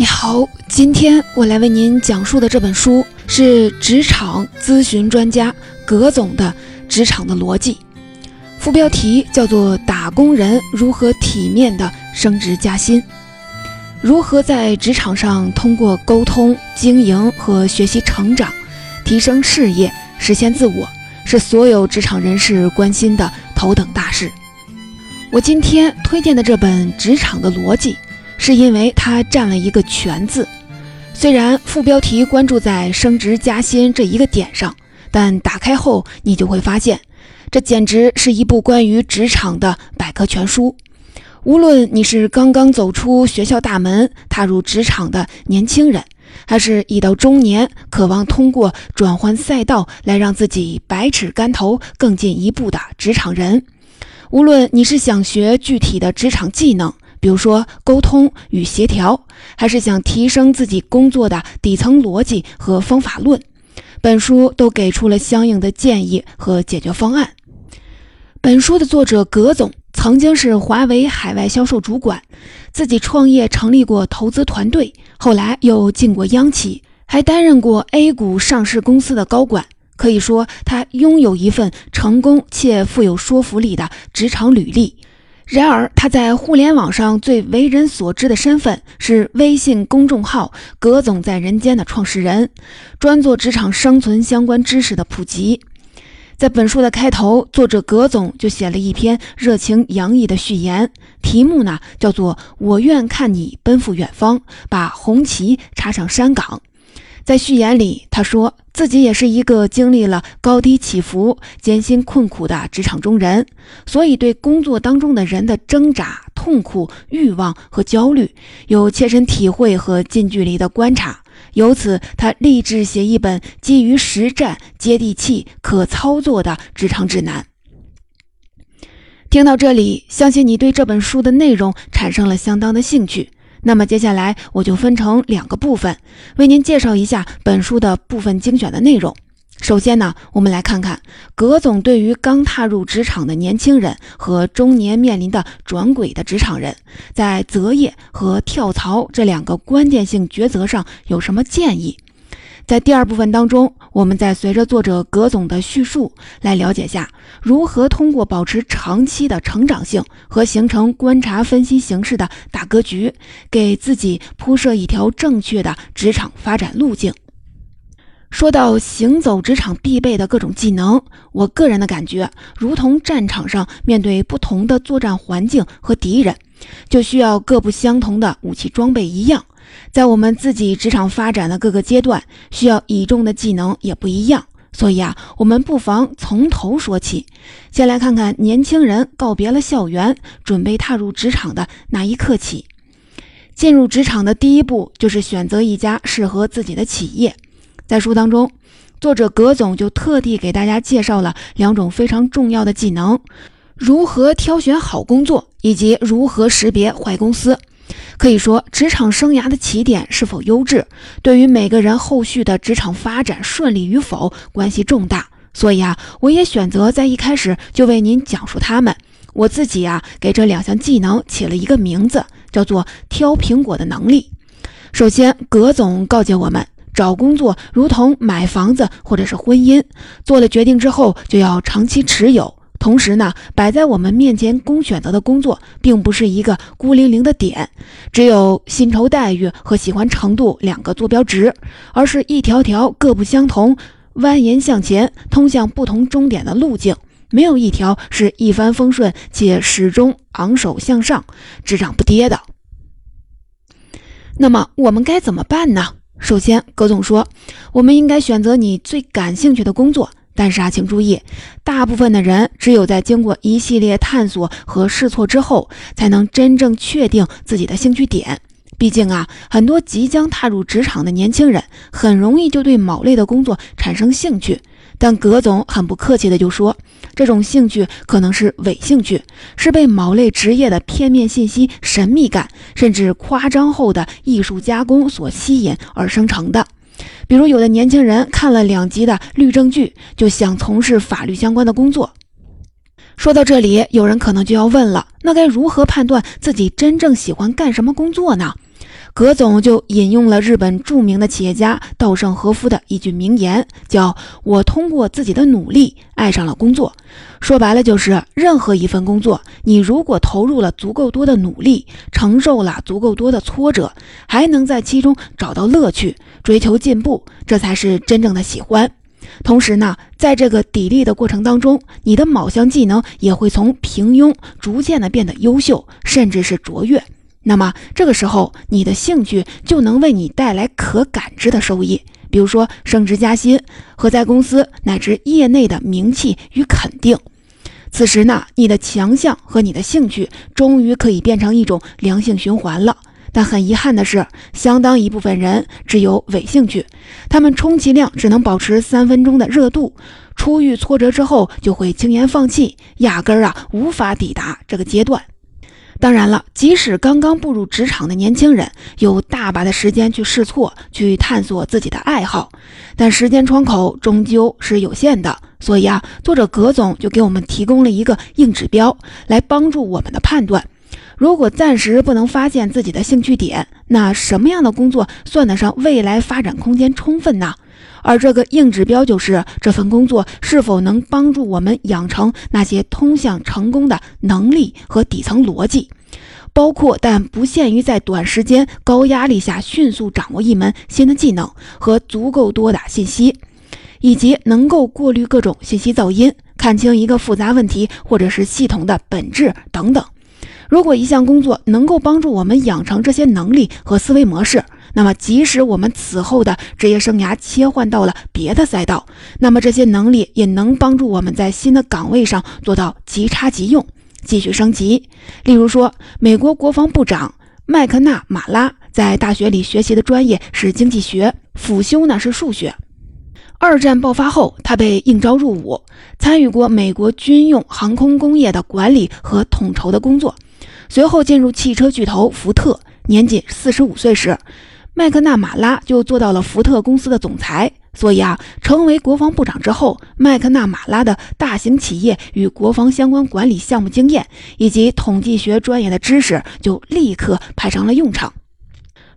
你好，今天我来为您讲述的这本书是职场咨询专家葛总的《职场的逻辑》，副标题叫做《打工人如何体面的升职加薪》，如何在职场上通过沟通、经营和学习成长，提升事业、实现自我，是所有职场人士关心的头等大事。我今天推荐的这本《职场的逻辑》。是因为它占了一个“全”字，虽然副标题关注在升职加薪这一个点上，但打开后你就会发现，这简直是一部关于职场的百科全书。无论你是刚刚走出学校大门踏入职场的年轻人，还是已到中年渴望通过转换赛道来让自己百尺竿头更进一步的职场人，无论你是想学具体的职场技能。比如说沟通与协调，还是想提升自己工作的底层逻辑和方法论，本书都给出了相应的建议和解决方案。本书的作者葛总曾经是华为海外销售主管，自己创业成立过投资团队，后来又进过央企，还担任过 A 股上市公司的高管。可以说，他拥有一份成功且富有说服力的职场履历。然而，他在互联网上最为人所知的身份是微信公众号“葛总在人间”的创始人，专做职场生存相关知识的普及。在本书的开头，作者葛总就写了一篇热情洋溢的序言，题目呢叫做《我愿看你奔赴远方，把红旗插上山岗》。在序言里，他说自己也是一个经历了高低起伏、艰辛困苦的职场中人，所以对工作当中的人的挣扎、痛苦、欲望和焦虑有切身体会和近距离的观察。由此，他立志写一本基于实战、接地气、可操作的职场指南。听到这里，相信你对这本书的内容产生了相当的兴趣。那么接下来我就分成两个部分，为您介绍一下本书的部分精选的内容。首先呢，我们来看看葛总对于刚踏入职场的年轻人和中年面临的转轨的职场人，在择业和跳槽这两个关键性抉择上有什么建议。在第二部分当中，我们再随着作者葛总的叙述来了解下，如何通过保持长期的成长性和形成观察分析形式的大格局，给自己铺设一条正确的职场发展路径。说到行走职场必备的各种技能，我个人的感觉，如同战场上面对不同的作战环境和敌人，就需要各不相同的武器装备一样。在我们自己职场发展的各个阶段，需要倚重的技能也不一样。所以啊，我们不妨从头说起。先来看看年轻人告别了校园，准备踏入职场的那一刻起。进入职场的第一步就是选择一家适合自己的企业。在书当中，作者葛总就特地给大家介绍了两种非常重要的技能：如何挑选好工作，以及如何识别坏公司。可以说，职场生涯的起点是否优质，对于每个人后续的职场发展顺利与否关系重大。所以啊，我也选择在一开始就为您讲述他们。我自己啊，给这两项技能起了一个名字，叫做“挑苹果的能力”。首先，葛总告诫我们，找工作如同买房子或者是婚姻，做了决定之后就要长期持有。同时呢，摆在我们面前供选择的工作，并不是一个孤零零的点，只有薪酬待遇和喜欢程度两个坐标值，而是一条条各不相同、蜿蜒向前、通向不同终点的路径，没有一条是一帆风顺且始终昂首向上、只涨不跌的。那么我们该怎么办呢？首先，葛总说，我们应该选择你最感兴趣的工作。但是啊，请注意，大部分的人只有在经过一系列探索和试错之后，才能真正确定自己的兴趣点。毕竟啊，很多即将踏入职场的年轻人，很容易就对某类的工作产生兴趣。但葛总很不客气的就说，这种兴趣可能是伪兴趣，是被某类职业的片面信息、神秘感，甚至夸张后的艺术加工所吸引而生成的。比如，有的年轻人看了两集的律政剧，就想从事法律相关的工作。说到这里，有人可能就要问了：那该如何判断自己真正喜欢干什么工作呢？葛总就引用了日本著名的企业家稻盛和夫的一句名言，叫我通过自己的努力爱上了工作。说白了就是，任何一份工作，你如果投入了足够多的努力，承受了足够多的挫折，还能在其中找到乐趣，追求进步，这才是真正的喜欢。同时呢，在这个砥砺的过程当中，你的某项技能也会从平庸逐渐的变得优秀，甚至是卓越。那么这个时候，你的兴趣就能为你带来可感知的收益，比如说升职加薪和在公司乃至业内的名气与肯定。此时呢，你的强项和你的兴趣终于可以变成一种良性循环了。但很遗憾的是，相当一部分人只有伪兴趣，他们充其量只能保持三分钟的热度，初遇挫折之后就会轻言放弃，压根儿啊无法抵达这个阶段。当然了，即使刚刚步入职场的年轻人有大把的时间去试错、去探索自己的爱好，但时间窗口终究是有限的。所以啊，作者葛总就给我们提供了一个硬指标，来帮助我们的判断。如果暂时不能发现自己的兴趣点，那什么样的工作算得上未来发展空间充分呢？而这个硬指标就是这份工作是否能帮助我们养成那些通向成功的能力和底层逻辑，包括但不限于在短时间高压力下迅速掌握一门新的技能和足够多的信息，以及能够过滤各种信息噪音，看清一个复杂问题或者是系统的本质等等。如果一项工作能够帮助我们养成这些能力和思维模式，那么即使我们此后的职业生涯切换到了别的赛道，那么这些能力也能帮助我们在新的岗位上做到即插即用，继续升级。例如说，美国国防部长麦克纳马拉在大学里学习的专业是经济学，辅修呢是数学。二战爆发后，他被应召入伍，参与过美国军用航空工业的管理和统筹的工作。随后进入汽车巨头福特，年仅四十五岁时，麦克纳马拉就做到了福特公司的总裁。所以啊，成为国防部长之后，麦克纳马拉的大型企业与国防相关管理项目经验，以及统计学专业的知识，就立刻派上了用场。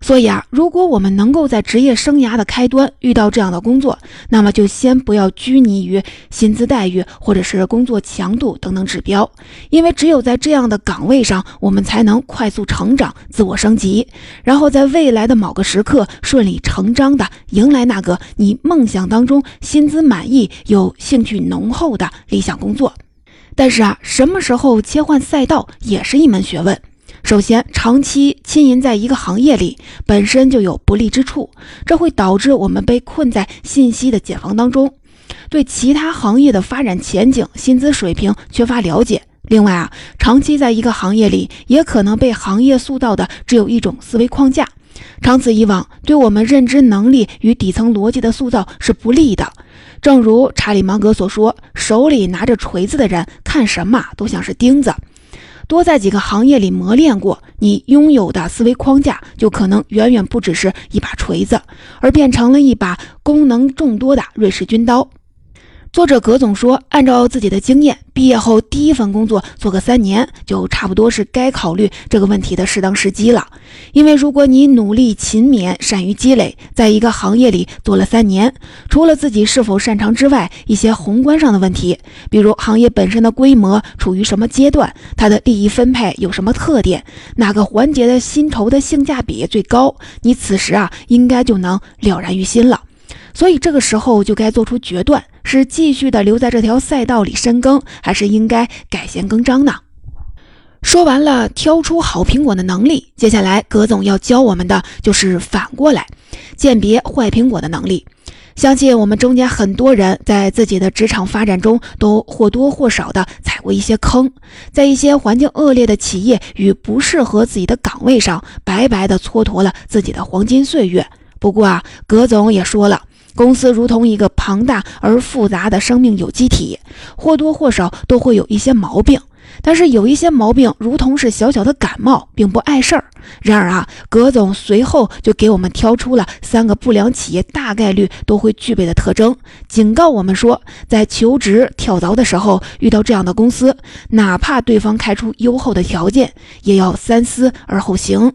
所以啊，如果我们能够在职业生涯的开端遇到这样的工作，那么就先不要拘泥于薪资待遇或者是工作强度等等指标，因为只有在这样的岗位上，我们才能快速成长、自我升级，然后在未来的某个时刻顺理成章地迎来那个你梦想当中薪资满意、有兴趣浓厚的理想工作。但是啊，什么时候切换赛道也是一门学问。首先，长期浸淫在一个行业里本身就有不利之处，这会导致我们被困在信息的茧房当中，对其他行业的发展前景、薪资水平缺乏了解。另外啊，长期在一个行业里，也可能被行业塑造的只有一种思维框架，长此以往，对我们认知能力与底层逻辑的塑造是不利的。正如查理芒格所说：“手里拿着锤子的人，看什么都像是钉子。”多在几个行业里磨练过，你拥有的思维框架就可能远远不只是一把锤子，而变成了一把功能众多的瑞士军刀。作者葛总说：“按照自己的经验，毕业后第一份工作做个三年，就差不多是该考虑这个问题的适当时机了。因为如果你努力勤勉、善于积累，在一个行业里做了三年，除了自己是否擅长之外，一些宏观上的问题，比如行业本身的规模处于什么阶段，它的利益分配有什么特点，哪个环节的薪酬的性价比最高，你此时啊，应该就能了然于心了。所以这个时候就该做出决断。”是继续的留在这条赛道里深耕，还是应该改弦更张呢？说完了挑出好苹果的能力，接下来葛总要教我们的就是反过来鉴别坏苹果的能力。相信我们中间很多人在自己的职场发展中都或多或少的踩过一些坑，在一些环境恶劣的企业与不适合自己的岗位上，白白的蹉跎了自己的黄金岁月。不过啊，葛总也说了。公司如同一个庞大而复杂的生命有机体，或多或少都会有一些毛病。但是有一些毛病如同是小小的感冒，并不碍事儿。然而啊，葛总随后就给我们挑出了三个不良企业大概率都会具备的特征，警告我们说，在求职跳槽的时候遇到这样的公司，哪怕对方开出优厚的条件，也要三思而后行。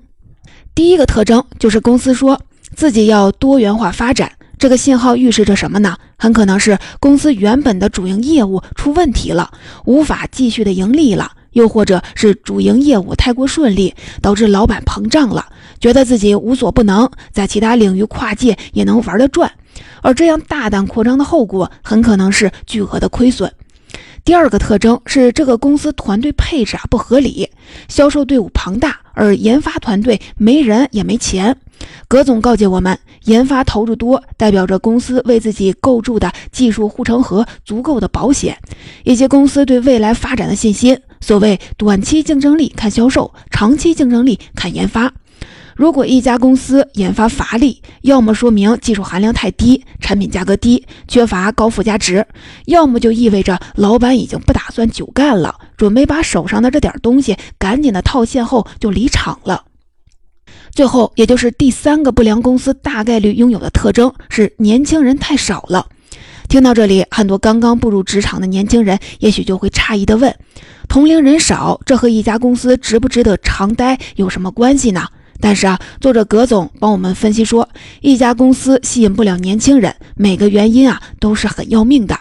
第一个特征就是公司说自己要多元化发展，这个信号预示着什么呢？很可能是公司原本的主营业务出问题了，无法继续的盈利了，又或者是主营业务太过顺利，导致老板膨胀了，觉得自己无所不能，在其他领域跨界也能玩得转。而这样大胆扩张的后果，很可能是巨额的亏损。第二个特征是这个公司团队配置啊不合理，销售队伍庞大，而研发团队没人也没钱。葛总告诫我们，研发投入多，代表着公司为自己构筑的技术护城河足够的保险，以及公司对未来发展的信心。所谓短期竞争力看销售，长期竞争力看研发。如果一家公司研发乏力，要么说明技术含量太低，产品价格低，缺乏高附加值；要么就意味着老板已经不打算久干了，准备把手上的这点东西赶紧的套现后就离场了。最后，也就是第三个不良公司大概率拥有的特征是年轻人太少了。听到这里，很多刚刚步入职场的年轻人也许就会诧异地问：同龄人少，这和一家公司值不值得长待有什么关系呢？但是啊，作者葛总帮我们分析说，一家公司吸引不了年轻人，每个原因啊都是很要命的。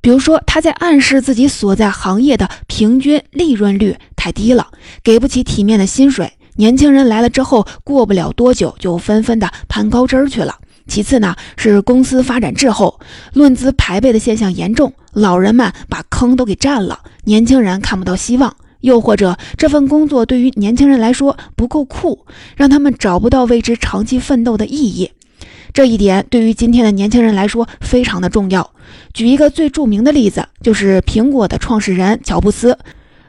比如说，他在暗示自己所在行业的平均利润率太低了，给不起体面的薪水，年轻人来了之后，过不了多久就纷纷的攀高枝儿去了。其次呢，是公司发展滞后，论资排辈的现象严重，老人们把坑都给占了，年轻人看不到希望。又或者这份工作对于年轻人来说不够酷，让他们找不到为之长期奋斗的意义。这一点对于今天的年轻人来说非常的重要。举一个最著名的例子，就是苹果的创始人乔布斯，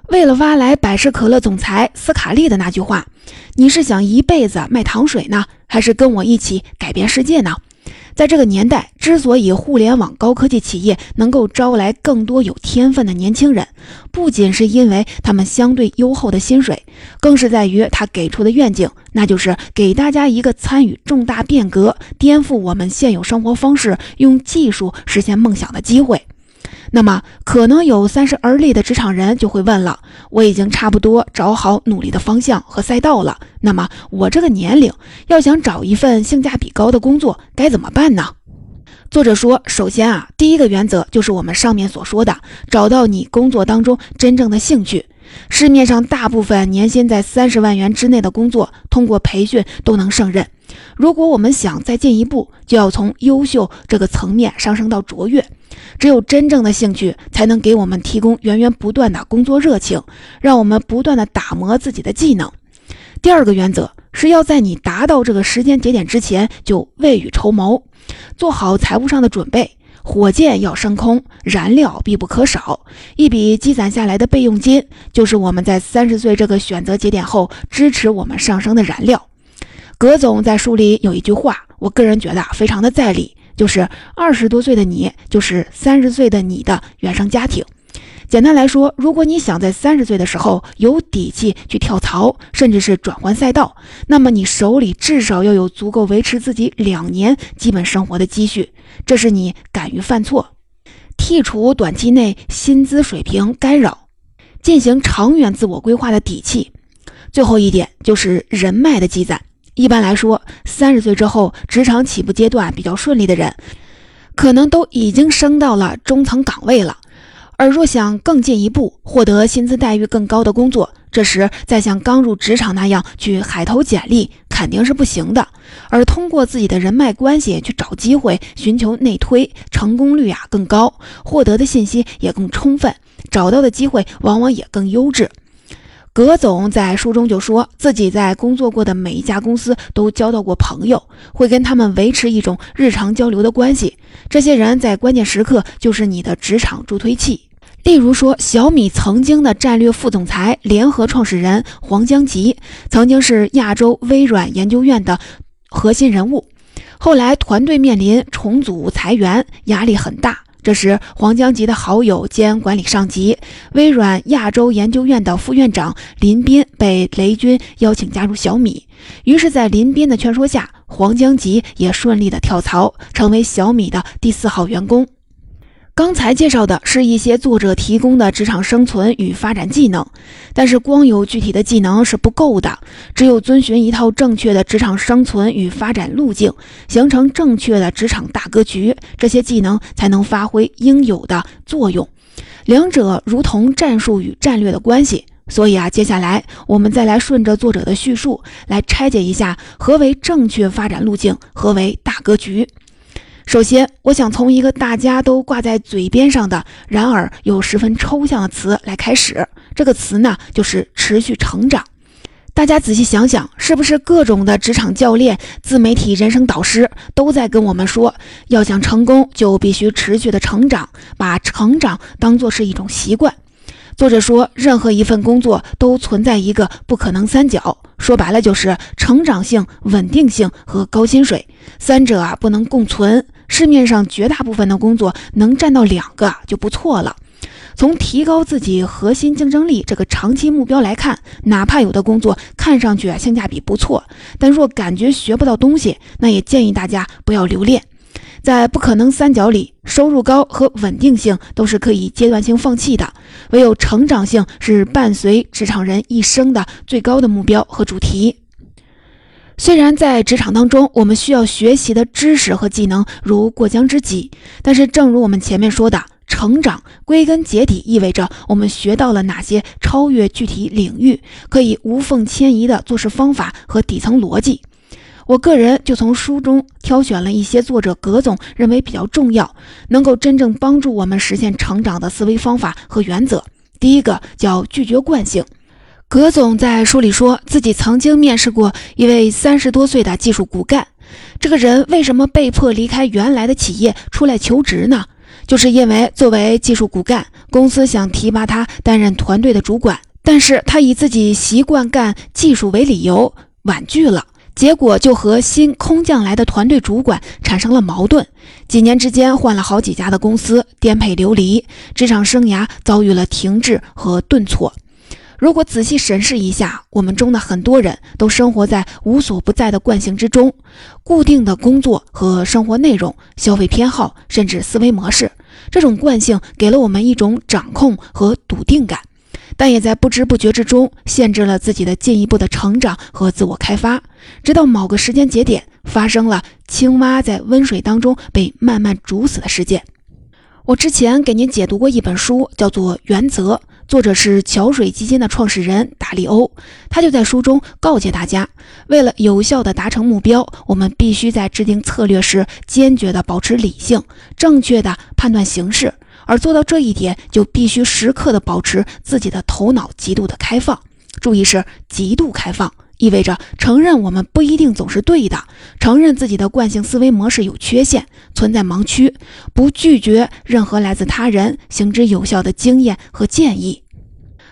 为了挖来百事可乐总裁斯卡利的那句话：“你是想一辈子卖糖水呢，还是跟我一起改变世界呢？”在这个年代，之所以互联网高科技企业能够招来更多有天分的年轻人，不仅是因为他们相对优厚的薪水，更是在于他给出的愿景，那就是给大家一个参与重大变革、颠覆我们现有生活方式、用技术实现梦想的机会。那么，可能有三十而立的职场人就会问了：我已经差不多找好努力的方向和赛道了，那么我这个年龄要想找一份性价比高的工作，该怎么办呢？作者说，首先啊，第一个原则就是我们上面所说的，找到你工作当中真正的兴趣。市面上大部分年薪在三十万元之内的工作，通过培训都能胜任。如果我们想再进一步，就要从优秀这个层面上升到卓越。只有真正的兴趣，才能给我们提供源源不断的工作热情，让我们不断的打磨自己的技能。第二个原则是要在你达到这个时间节点之前就未雨绸缪，做好财务上的准备。火箭要升空，燃料必不可少。一笔积攒下来的备用金，就是我们在三十岁这个选择节点后支持我们上升的燃料。葛总在书里有一句话，我个人觉得非常的在理。就是二十多岁的你，就是三十岁的你的原生家庭。简单来说，如果你想在三十岁的时候有底气去跳槽，甚至是转换赛道，那么你手里至少要有足够维持自己两年基本生活的积蓄。这是你敢于犯错，剔除短期内薪资水平干扰，进行长远自我规划的底气。最后一点就是人脉的积攒。一般来说，三十岁之后，职场起步阶段比较顺利的人，可能都已经升到了中层岗位了。而若想更进一步，获得薪资待遇更高的工作，这时再像刚入职场那样去海投简历，肯定是不行的。而通过自己的人脉关系去找机会，寻求内推，成功率啊更高，获得的信息也更充分，找到的机会往往也更优质。葛总在书中就说自己在工作过的每一家公司都交到过朋友，会跟他们维持一种日常交流的关系。这些人在关键时刻就是你的职场助推器。例如说，小米曾经的战略副总裁、联合创始人黄江吉，曾经是亚洲微软研究院的核心人物，后来团队面临重组裁员，压力很大。这时，黄江吉的好友兼管理上级、微软亚洲研究院的副院长林斌被雷军邀请加入小米。于是，在林斌的劝说下，黄江吉也顺利的跳槽，成为小米的第四号员工。刚才介绍的是一些作者提供的职场生存与发展技能，但是光有具体的技能是不够的，只有遵循一套正确的职场生存与发展路径，形成正确的职场大格局，这些技能才能发挥应有的作用。两者如同战术与战略的关系。所以啊，接下来我们再来顺着作者的叙述来拆解一下何为正确发展路径，何为大格局。首先，我想从一个大家都挂在嘴边上的，然而又十分抽象的词来开始。这个词呢，就是持续成长。大家仔细想想，是不是各种的职场教练、自媒体人生导师都在跟我们说，要想成功，就必须持续的成长，把成长当做是一种习惯。作者说，任何一份工作都存在一个不可能三角，说白了就是成长性、稳定性和高薪水，三者啊不能共存。市面上绝大部分的工作能占到两个就不错了。从提高自己核心竞争力这个长期目标来看，哪怕有的工作看上去啊性价比不错，但若感觉学不到东西，那也建议大家不要留恋。在不可能三角里，收入高和稳定性都是可以阶段性放弃的，唯有成长性是伴随职场人一生的最高的目标和主题。虽然在职场当中，我们需要学习的知识和技能如过江之鲫，但是正如我们前面说的，成长归根结底意味着我们学到了哪些超越具体领域、可以无缝迁移的做事方法和底层逻辑。我个人就从书中挑选了一些作者葛总认为比较重要、能够真正帮助我们实现成长的思维方法和原则。第一个叫拒绝惯性。葛总在书里说自己曾经面试过一位三十多岁的技术骨干，这个人为什么被迫离开原来的企业出来求职呢？就是因为作为技术骨干，公司想提拔他担任团队的主管，但是他以自己习惯干技术为理由婉拒了，结果就和新空降来的团队主管产生了矛盾，几年之间换了好几家的公司，颠沛流离，职场生涯遭遇了停滞和顿挫。如果仔细审视一下，我们中的很多人都生活在无所不在的惯性之中，固定的工作和生活内容、消费偏好，甚至思维模式。这种惯性给了我们一种掌控和笃定感，但也在不知不觉之中限制了自己的进一步的成长和自我开发。直到某个时间节点，发生了青蛙在温水当中被慢慢煮死的事件。我之前给您解读过一本书，叫做《原则》。作者是桥水基金的创始人达利欧，他就在书中告诫大家，为了有效地达成目标，我们必须在制定策略时坚决地保持理性，正确地判断形势。而做到这一点，就必须时刻的保持自己的头脑极度的开放。注意是极度开放，意味着承认我们不一定总是对的，承认自己的惯性思维模式有缺陷，存在盲区，不拒绝任何来自他人行之有效的经验和建议。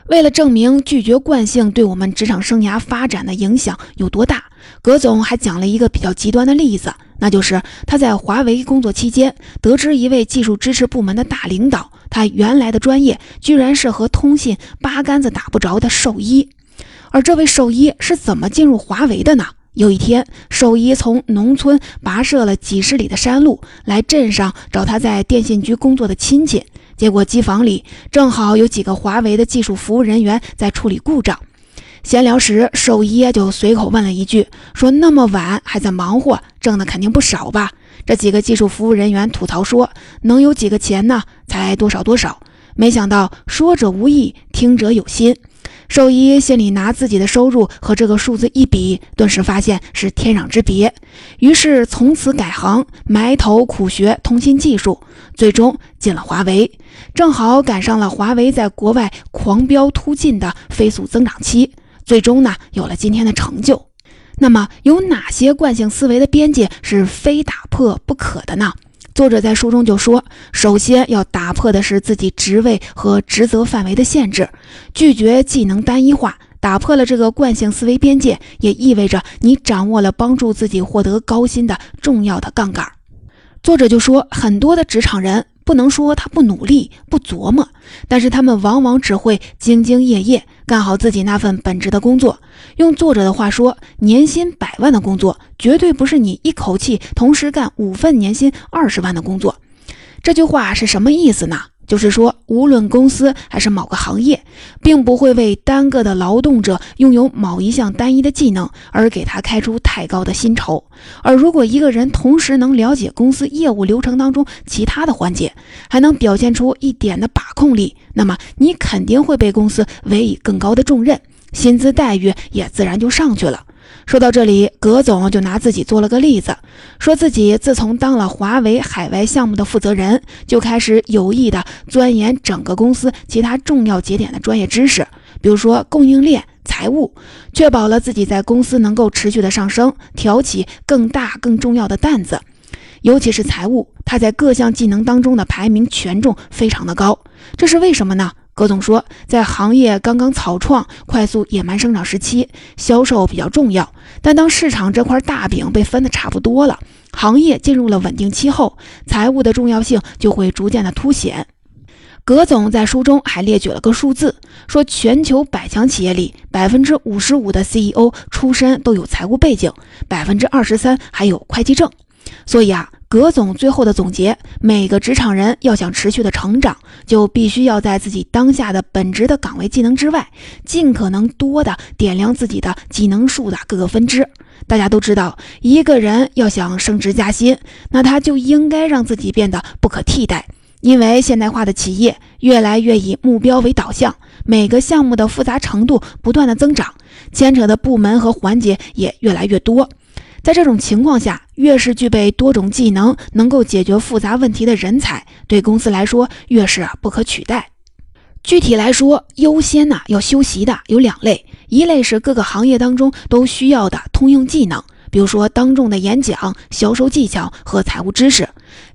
为了证明拒绝惯性对我们职场生涯发展的影响有多大，葛总还讲了一个比较极端的例子，那就是他在华为工作期间，得知一位技术支持部门的大领导，他原来的专业居然是和通信八竿子打不着的兽医，而这位兽医是怎么进入华为的呢？有一天，兽医从农村跋涉了几十里的山路来镇上找他在电信局工作的亲戚。结果机房里正好有几个华为的技术服务人员在处理故障，闲聊时，兽医就随口问了一句：“说那么晚还在忙活，挣的肯定不少吧？”这几个技术服务人员吐槽说：“能有几个钱呢？才多少多少。”没想到说者无意，听者有心。兽医心里拿自己的收入和这个数字一比，顿时发现是天壤之别。于是从此改行，埋头苦学通信技术，最终进了华为。正好赶上了华为在国外狂飙突进的飞速增长期，最终呢有了今天的成就。那么有哪些惯性思维的边界是非打破不可的呢？作者在书中就说，首先要打破的是自己职位和职责范围的限制，拒绝技能单一化。打破了这个惯性思维边界，也意味着你掌握了帮助自己获得高薪的重要的杠杆。作者就说，很多的职场人。不能说他不努力、不琢磨，但是他们往往只会兢兢业业干好自己那份本职的工作。用作者的话说，年薪百万的工作绝对不是你一口气同时干五份年薪二十万的工作。这句话是什么意思呢？就是说，无论公司还是某个行业，并不会为单个的劳动者拥有某一项单一的技能而给他开出太高的薪酬。而如果一个人同时能了解公司业务流程当中其他的环节，还能表现出一点的把控力，那么你肯定会被公司委以更高的重任，薪资待遇也自然就上去了。说到这里，葛总就拿自己做了个例子，说自己自从当了华为海外项目的负责人，就开始有意的钻研整个公司其他重要节点的专业知识，比如说供应链、财务，确保了自己在公司能够持续的上升，挑起更大更重要的担子。尤其是财务，他在各项技能当中的排名权重非常的高，这是为什么呢？葛总说，在行业刚刚草创、快速野蛮生长时期，销售比较重要。但当市场这块大饼被分得差不多了，行业进入了稳定期后，财务的重要性就会逐渐的凸显。葛总在书中还列举了个数字，说全球百强企业里，百分之五十五的 CEO 出身都有财务背景，百分之二十三还有会计证。所以啊。葛总最后的总结：每个职场人要想持续的成长，就必须要在自己当下的本职的岗位技能之外，尽可能多的点亮自己的技能树的各个分支。大家都知道，一个人要想升职加薪，那他就应该让自己变得不可替代。因为现代化的企业越来越以目标为导向，每个项目的复杂程度不断的增长，牵扯的部门和环节也越来越多。在这种情况下，越是具备多种技能、能够解决复杂问题的人才，对公司来说越是不可取代。具体来说，优先呢要修习的有两类，一类是各个行业当中都需要的通用技能，比如说当众的演讲、销售技巧和财务知识；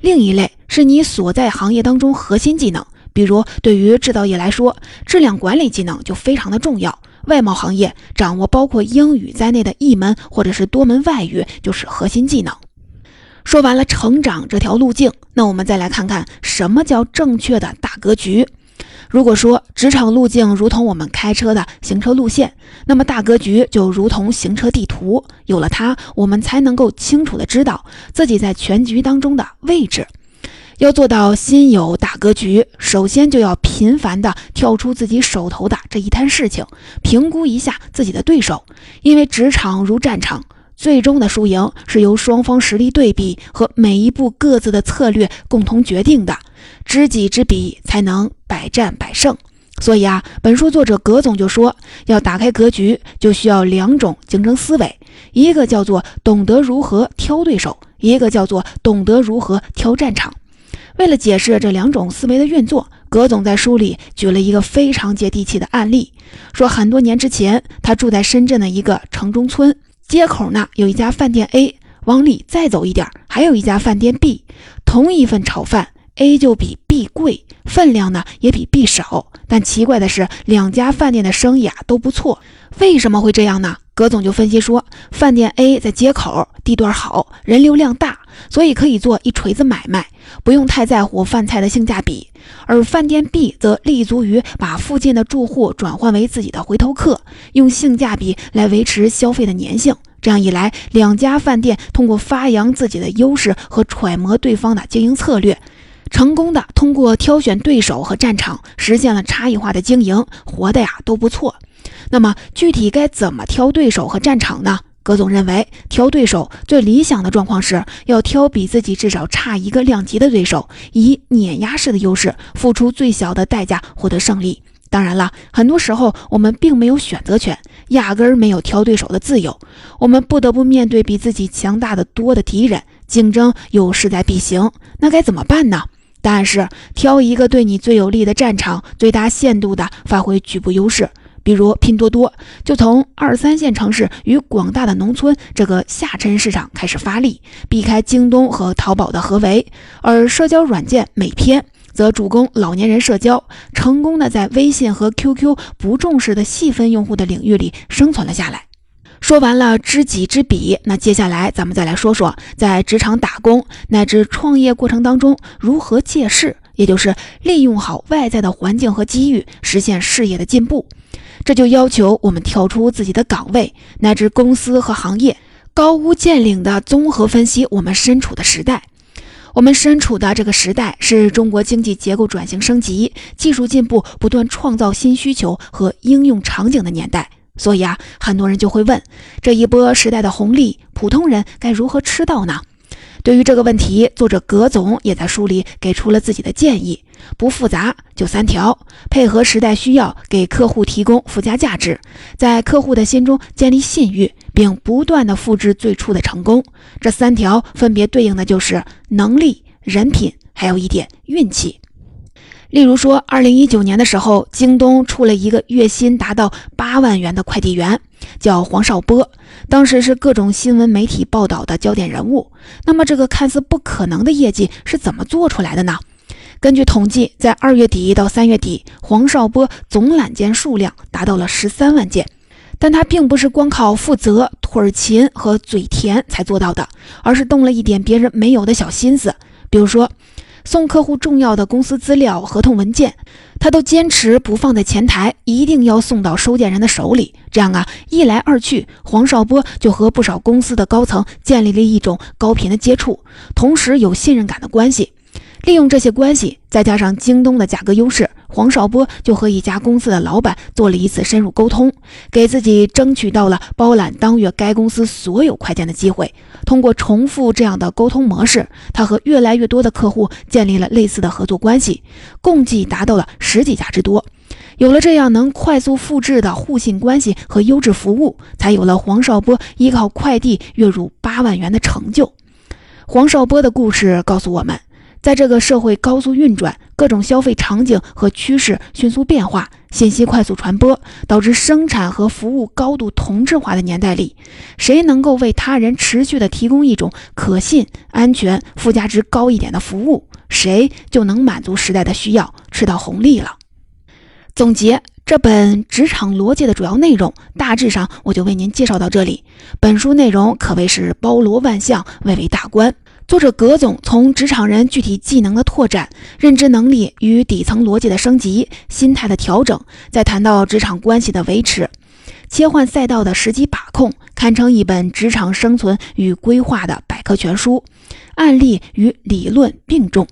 另一类是你所在行业当中核心技能，比如对于制造业来说，质量管理技能就非常的重要。外贸行业掌握包括英语在内的一门或者是多门外语就是核心技能。说完了成长这条路径，那我们再来看看什么叫正确的大格局。如果说职场路径如同我们开车的行车路线，那么大格局就如同行车地图。有了它，我们才能够清楚的知道自己在全局当中的位置。要做到心有大格局，首先就要频繁地跳出自己手头的这一摊事情，评估一下自己的对手。因为职场如战场，最终的输赢是由双方实力对比和每一步各自的策略共同决定的。知己知彼，才能百战百胜。所以啊，本书作者葛总就说，要打开格局，就需要两种竞争思维，一个叫做懂得如何挑对手，一个叫做懂得如何挑战场。为了解释这两种思维的运作，葛总在书里举了一个非常接地气的案例，说很多年之前，他住在深圳的一个城中村，街口呢有一家饭店 A，往里再走一点，还有一家饭店 B，同一份炒饭，A 就比 B 贵，分量呢也比 B 少，但奇怪的是，两家饭店的生意啊都不错，为什么会这样呢？葛总就分析说，饭店 A 在街口，地段好，人流量大，所以可以做一锤子买卖，不用太在乎饭菜的性价比；而饭店 B 则立足于把附近的住户转换为自己的回头客，用性价比来维持消费的粘性。这样一来，两家饭店通过发扬自己的优势和揣摩对方的经营策略，成功的通过挑选对手和战场，实现了差异化的经营，活的呀都不错。那么具体该怎么挑对手和战场呢？葛总认为，挑对手最理想的状况是要挑比自己至少差一个量级的对手，以碾压式的优势，付出最小的代价获得胜利。当然了，很多时候我们并没有选择权，压根儿没有挑对手的自由，我们不得不面对比自己强大的多的敌人，竞争又势在必行。那该怎么办呢？答案是挑一个对你最有利的战场，最大限度地发挥局部优势。比如拼多多就从二三线城市与广大的农村这个下沉市场开始发力，避开京东和淘宝的合围；而社交软件美篇则主攻老年人社交，成功的在微信和 QQ 不重视的细分用户的领域里生存了下来。说完了知己知彼，那接下来咱们再来说说在职场打工乃至创业过程当中如何借势，也就是利用好外在的环境和机遇，实现事业的进步。这就要求我们跳出自己的岗位，乃至公司和行业，高屋建瓴的综合分析我们身处的时代。我们身处的这个时代是中国经济结构转型升级、技术进步不断创造新需求和应用场景的年代，所以啊，很多人就会问：这一波时代的红利，普通人该如何吃到呢？对于这个问题，作者葛总也在书里给出了自己的建议，不复杂，就三条：配合时代需要，给客户提供附加价值，在客户的心中建立信誉，并不断的复制最初的成功。这三条分别对应的就是能力、人品，还有一点运气。例如说，二零一九年的时候，京东出了一个月薪达到八万元的快递员，叫黄少波，当时是各种新闻媒体报道的焦点人物。那么，这个看似不可能的业绩是怎么做出来的呢？根据统计，在二月底到三月底，黄少波总揽件数量达到了十三万件。但他并不是光靠负责、腿勤和嘴甜才做到的，而是动了一点别人没有的小心思，比如说。送客户重要的公司资料、合同文件，他都坚持不放在前台，一定要送到收件人的手里。这样啊，一来二去，黄少波就和不少公司的高层建立了一种高频的接触，同时有信任感的关系。利用这些关系，再加上京东的价格优势，黄少波就和一家公司的老板做了一次深入沟通，给自己争取到了包揽当月该公司所有快件的机会。通过重复这样的沟通模式，他和越来越多的客户建立了类似的合作关系，共计达到了十几家之多。有了这样能快速复制的互信关系和优质服务，才有了黄少波依靠快递月入八万元的成就。黄少波的故事告诉我们。在这个社会高速运转、各种消费场景和趋势迅速变化、信息快速传播，导致生产和服务高度同质化的年代里，谁能够为他人持续的提供一种可信、安全、附加值高一点的服务，谁就能满足时代的需要，吃到红利了。总结这本职场逻辑的主要内容，大致上我就为您介绍到这里。本书内容可谓是包罗万象，蔚为大观。作者葛总从职场人具体技能的拓展、认知能力与底层逻辑的升级、心态的调整，再谈到职场关系的维持、切换赛道的时机把控，堪称一本职场生存与规划的百科全书，案例与理论并重。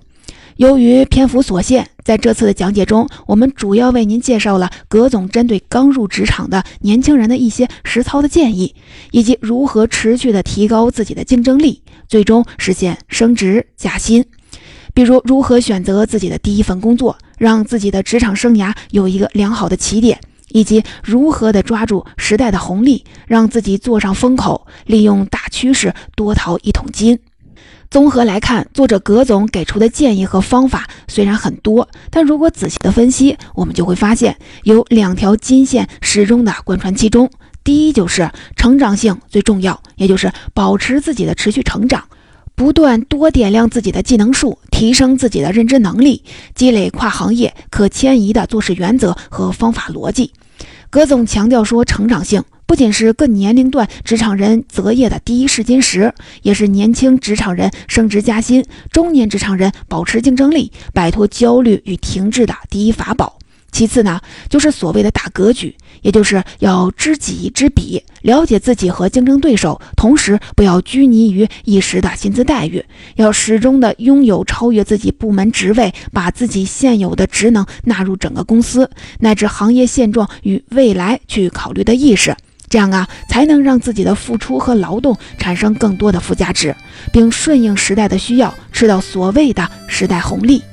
由于篇幅所限，在这次的讲解中，我们主要为您介绍了葛总针对刚入职场的年轻人的一些实操的建议，以及如何持续的提高自己的竞争力，最终实现升职加薪。比如，如何选择自己的第一份工作，让自己的职场生涯有一个良好的起点，以及如何的抓住时代的红利，让自己坐上风口，利用大趋势多淘一桶金。综合来看，作者葛总给出的建议和方法虽然很多，但如果仔细的分析，我们就会发现有两条金线始终的贯穿其中。第一就是成长性最重要，也就是保持自己的持续成长，不断多点亮自己的技能树，提升自己的认知能力，积累跨行业可迁移的做事原则和方法逻辑。葛总强调说，成长性。不仅是各年龄段职场人择业的第一试金石，也是年轻职场人升职加薪、中年职场人保持竞争力、摆脱焦虑与停滞的第一法宝。其次呢，就是所谓的大格局，也就是要知己知彼，了解自己和竞争对手，同时不要拘泥于一时的薪资待遇，要始终的拥有超越自己部门职位，把自己现有的职能纳入整个公司乃至行业现状与未来去考虑的意识。这样啊，才能让自己的付出和劳动产生更多的附加值，并顺应时代的需要，吃到所谓的时代红利。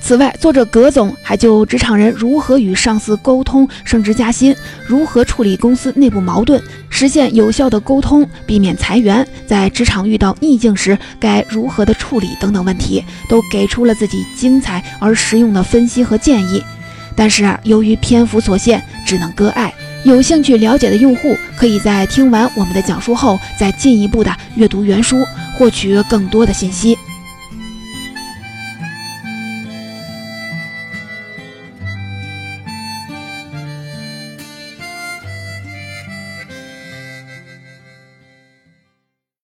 此外，作者葛总还就职场人如何与上司沟通升职加薪，如何处理公司内部矛盾，实现有效的沟通，避免裁员，在职场遇到逆境时该如何的处理等等问题，都给出了自己精彩而实用的分析和建议。但是由于篇幅所限，只能割爱。有兴趣了解的用户，可以在听完我们的讲述后，再进一步的阅读原书，获取更多的信息。